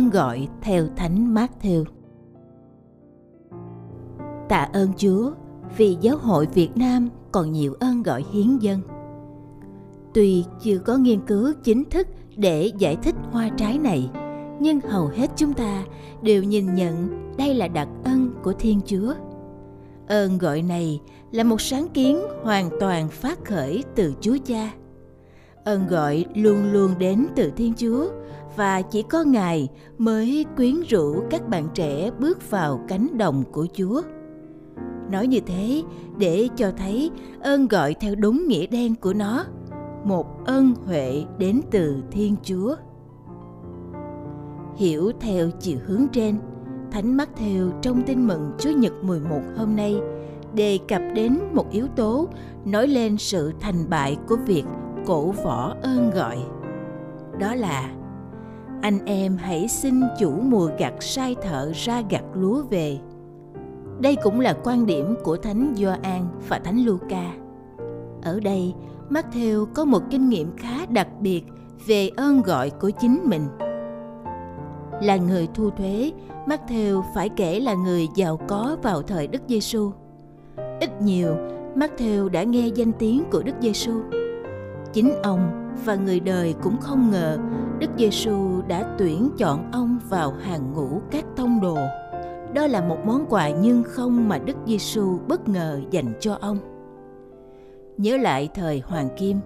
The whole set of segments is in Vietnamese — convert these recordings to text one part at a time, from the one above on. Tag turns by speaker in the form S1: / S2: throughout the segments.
S1: Ơn gọi theo thánh mát theo tạ ơn chúa, vì giáo hội việt nam còn nhiều ơn gọi hiến dân. Tuy chưa có nghiên cứu chính thức để giải thích hoa trái này, nhưng hầu hết chúng ta đều nhìn nhận đây là đặc ân của thiên chúa. Ơn gọi này là một sáng kiến hoàn toàn phát khởi từ chúa cha ơn gọi luôn luôn đến từ thiên chúa. Và chỉ có ngài mới quyến rũ các bạn trẻ bước vào cánh đồng của chúa. Nói như thế để cho thấy ơn gọi theo đúng nghĩa đen của nó. Một ơn huệ đến từ thiên chúa. Hiểu theo chiều hướng trên, thánh mắt theo trong tin mừng chúa nhật 11 hôm nay đề cập đến một yếu tố nói lên sự thành bại của việc cổ võ ơn gọi đó là anh em hãy xin chủ mùa gặt sai thợ ra gặt lúa về đây cũng là quan điểm của thánh Gioan và thánh Luca. Ở đây, Matthew có một kinh nghiệm khá đặc biệt về ơn gọi của chính mình. Là người thu thuế, Matthew phải kể là người giàu có vào thời Đức Giêsu. Ít nhiều, Matthew đã nghe danh tiếng của Đức Giêsu. Chính ông và người đời cũng không ngờ Đức Giêsu đã tuyển chọn ông vào hàng ngũ các tông đồ. Đó là một món quà nhưng không mà Đức Giêsu bất ngờ dành cho ông. Nhớ lại thời Hoàng Kim,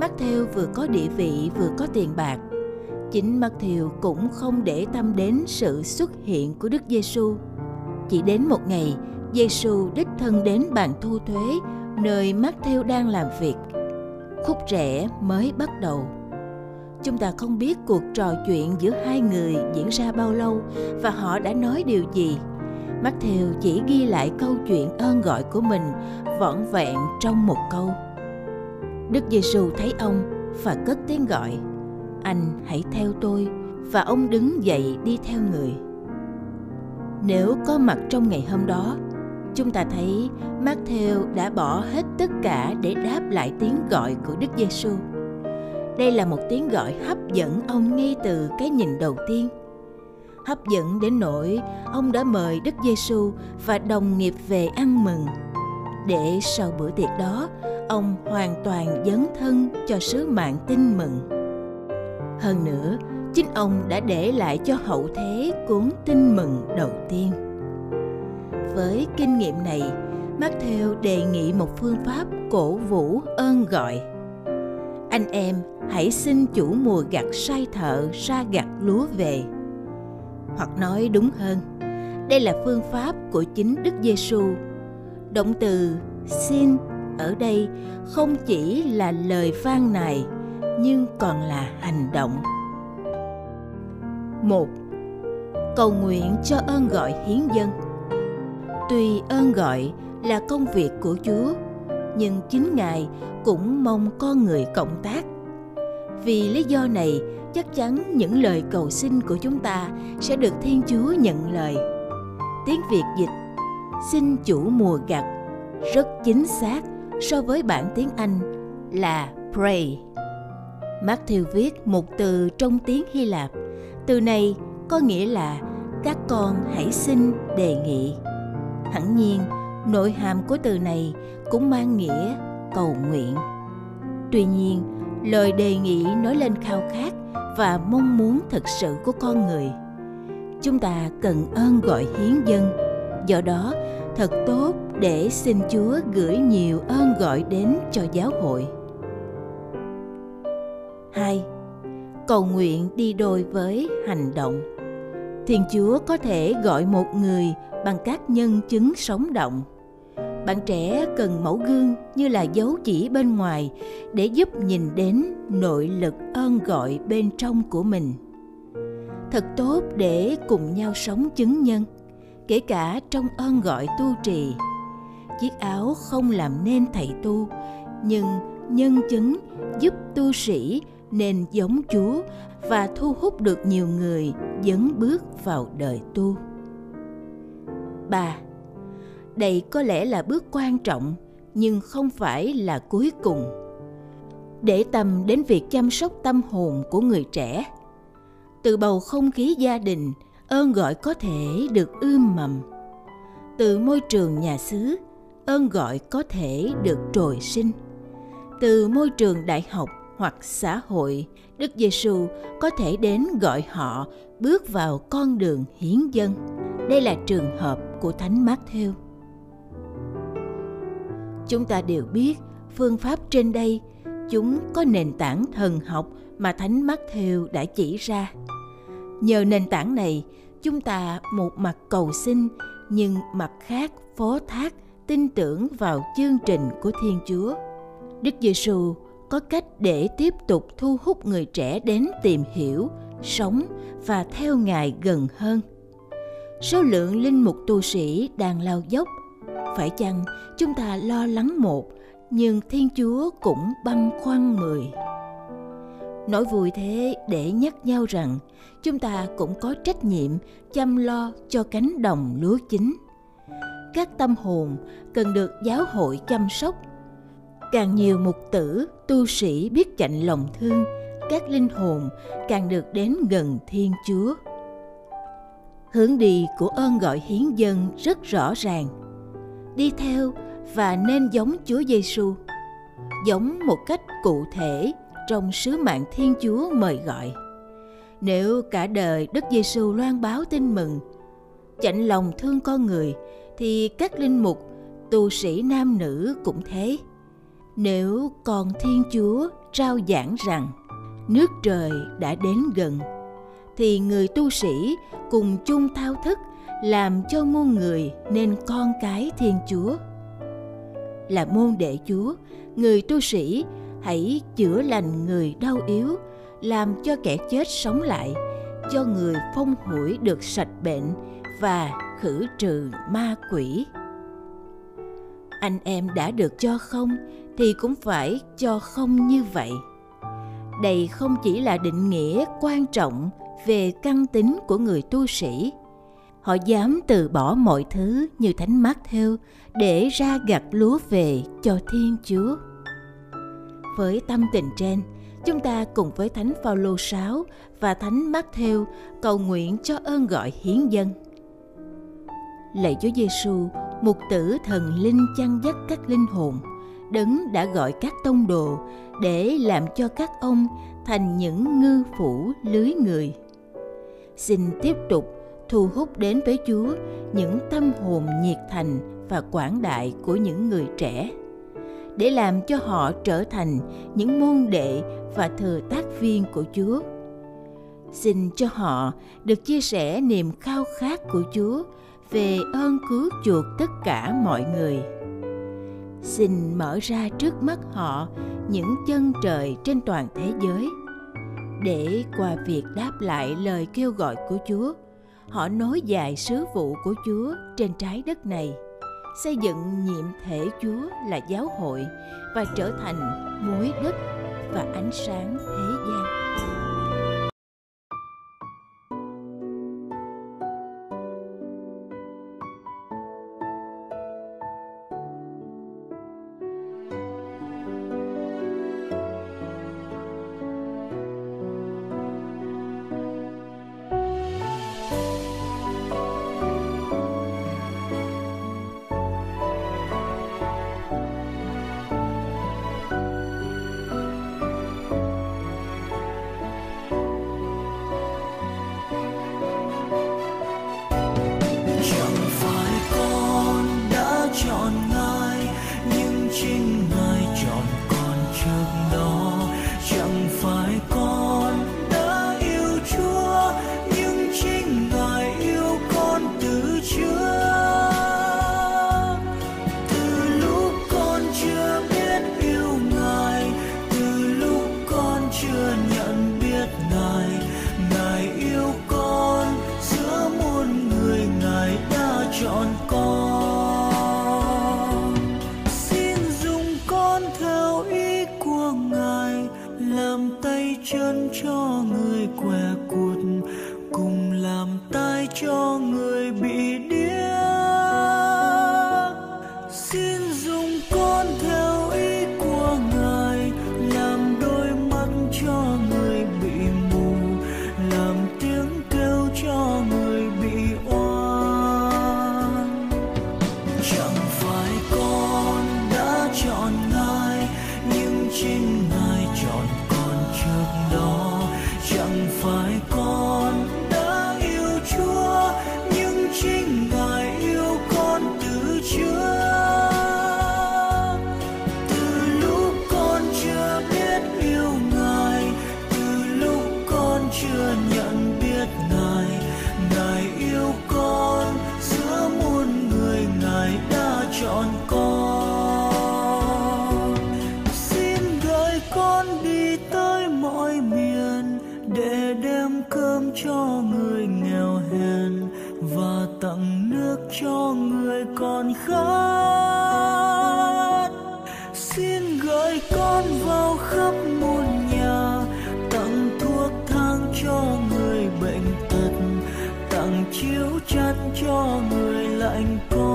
S1: Matthew vừa có địa vị vừa có tiền bạc. Chính Matthew cũng không để tâm đến sự xuất hiện của Đức Giêsu. Chỉ đến một ngày, Giêsu đích thân đến bàn thu thuế nơi Matthew đang làm việc. Khúc rẽ mới bắt đầu chúng ta không biết cuộc trò chuyện giữa hai người diễn ra bao lâu và họ đã nói điều gì Matthew chỉ ghi lại câu chuyện ơn gọi của mình vỏn vẹn trong một câu. Đức Giêsu thấy ông và cất tiếng gọi: "Anh hãy theo tôi." Và ông đứng dậy đi theo người. Nếu có mặt trong ngày hôm đó, chúng ta thấy Matthew đã bỏ hết tất cả để đáp lại tiếng gọi của Đức Giêsu. Đây là một tiếng gọi hấp dẫn ông ngay từ cái nhìn đầu tiên. Hấp dẫn đến nỗi ông đã mời Đức Giêsu và đồng nghiệp về ăn mừng. Để sau bữa tiệc đó, ông hoàn toàn dấn thân cho sứ mạng tin mừng. Hơn nữa, chính ông đã để lại cho hậu thế cuốn tin mừng đầu tiên. Với kinh nghiệm này, Matthew đề nghị một phương pháp cổ vũ ơn gọi – anh em hãy xin chủ mùa gặt sai thợ ra gặt lúa về. Hoặc nói đúng hơn đây là phương pháp của chính đức giêsu động từ xin ở đây không chỉ là lời phan này, nhưng còn là hành động. 1. cầu nguyện cho ơn gọi hiến dân tuy ơn gọi là công việc của chúa, nhưng chính ngài cũng mong con người cộng tác. Vì lý do này, chắc chắn những lời cầu xin của chúng ta sẽ được thiên chúa nhận lời. Tiếng việt dịch, xin chủ mùa gặt, rất chính xác so với bản tiếng anh là pray. Matthew viết một từ trong tiếng hy lạp, từ này có nghĩa là các con hãy xin đề nghị hẳn nhiên, nội hàm của từ này cũng mang nghĩa cầu nguyện. Tuy nhiên, lời đề nghị nói lên khao khát và mong muốn thực sự của con người. Chúng ta cần ơn gọi hiến dân, do đó thật tốt để xin chúa gửi nhiều ơn gọi đến cho giáo hội. Hai, cầu nguyện đi đôi với hành động thiên chúa có thể gọi một người bằng các nhân chứng sống động. Bạn trẻ cần mẫu gương như là dấu chỉ bên ngoài để giúp nhìn đến nội lực ơn gọi bên trong của mình. Thật tốt để cùng nhau sống chứng nhân, kể cả trong ơn gọi tu trì. Chiếc áo không làm nên thầy tu, nhưng nhân chứng giúp tu sĩ nên giống chúa và thu hút được nhiều người dấn bước vào đời tu. 3. Đây có lẽ là bước quan trọng nhưng không phải là cuối cùng. Để tâm đến việc chăm sóc tâm hồn của người trẻ. Từ bầu không khí gia đình, ơn gọi có thể được ươm mầm. Từ môi trường nhà xứ, ơn gọi có thể được trồi sinh. Từ môi trường đại học hoặc xã hội, Đức Giêsu có thể đến gọi họ bước vào con đường hiến dân. Đây là trường hợp của Thánh Matthew. Chúng ta đều biết phương pháp trên đây chúng có nền tảng thần học mà Thánh Matthew đã chỉ ra. Nhờ nền tảng này, chúng ta một mặt cầu xin nhưng mặt khác phó thác tin tưởng vào chương trình của Thiên Chúa. Đức Giêsu có cách để tiếp tục thu hút người trẻ đến tìm hiểu, sống và theo ngài gần hơn. Số lượng linh mục tu sĩ đang lao dốc. Phải chăng chúng ta lo lắng một, nhưng thiên chúa cũng băn khoăn mười? Nỗi vui thế để nhắc nhau rằng chúng ta cũng có trách nhiệm chăm lo cho cánh đồng lúa chín. Các tâm hồn cần được giáo hội chăm sóc càng nhiều mục tử, tu sĩ biết chạnh lòng thương, các linh hồn càng được đến gần thiên chúa. Hướng đi của ơn gọi hiến dân rất rõ ràng. Đi theo và nên giống chúa giêsu giống một cách cụ thể trong sứ mạng thiên chúa mời gọi. Nếu cả đời đức giêsu loan báo tin mừng, chạnh lòng thương con người, thì các linh mục, tu sĩ nam nữ cũng thế nếu còn thiên chúa trao giảng rằng nước trời đã đến gần, thì người tu sĩ cùng chung thao thức làm cho muôn người nên con cái thiên chúa. Là môn đệ chúa, người tu sĩ hãy chữa lành người đau yếu, làm cho kẻ chết sống lại, cho người phong hủi được sạch bệnh và khử trừ ma quỷ. Anh em đã được cho không? Thì cũng phải cho không như vậy. Đây không chỉ là định nghĩa quan trọng về căn tính của người tu sĩ. Họ dám từ bỏ mọi thứ như thánh mát theo để ra gặt lúa về cho thiên chúa. Với tâm tình trên chúng ta cùng với thánh Phaolô 6 và thánh Matthew cầu nguyện cho ơn gọi hiến dân. Lạy Chúa Giêsu, mục tử thần linh chăn dắt các linh hồn đấng đã gọi các tông đồ để làm cho các ông thành những ngư phủ lưới người. Xin tiếp tục thu hút đến với chúa những tâm hồn nhiệt thành và quảng đại của những người trẻ, để làm cho họ trở thành những môn đệ và thừa tác viên của chúa. Xin cho họ được chia sẻ niềm khao khát của chúa về ơn cứu chuộc tất cả mọi người xin mở ra trước mắt họ những chân trời trên toàn thế giới. Để qua việc đáp lại lời kêu gọi của chúa, họ nối dài sứ vụ của chúa trên trái đất này, xây dựng nhiệm thể chúa là giáo hội và trở thành muối đất và ánh sáng thế gian.
S2: chân cho người. cho người còn khát xin gửi con vào khắp muôn nhà, tặng thuốc thang cho người bệnh tật, tặng chiếu chăn cho người lạnh con.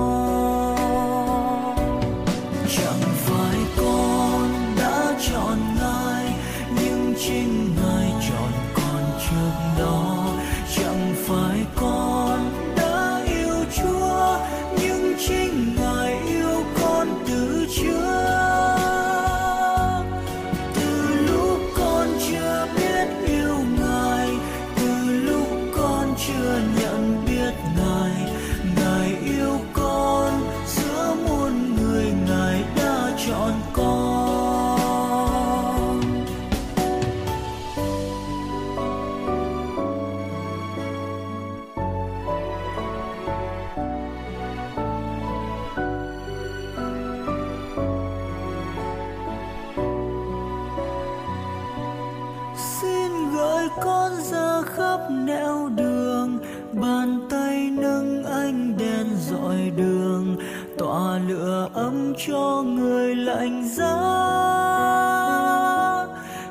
S2: lửa ấm cho người lạnh giá.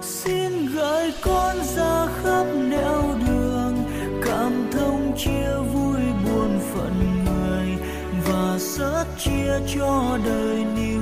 S2: Xin gửi con ra khắp nẻo đường, cảm thông chia vui buồn phận người và sớt chia cho đời niềm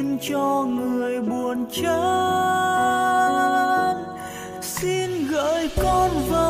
S2: xin cho người buồn chán. Xin gửi con vào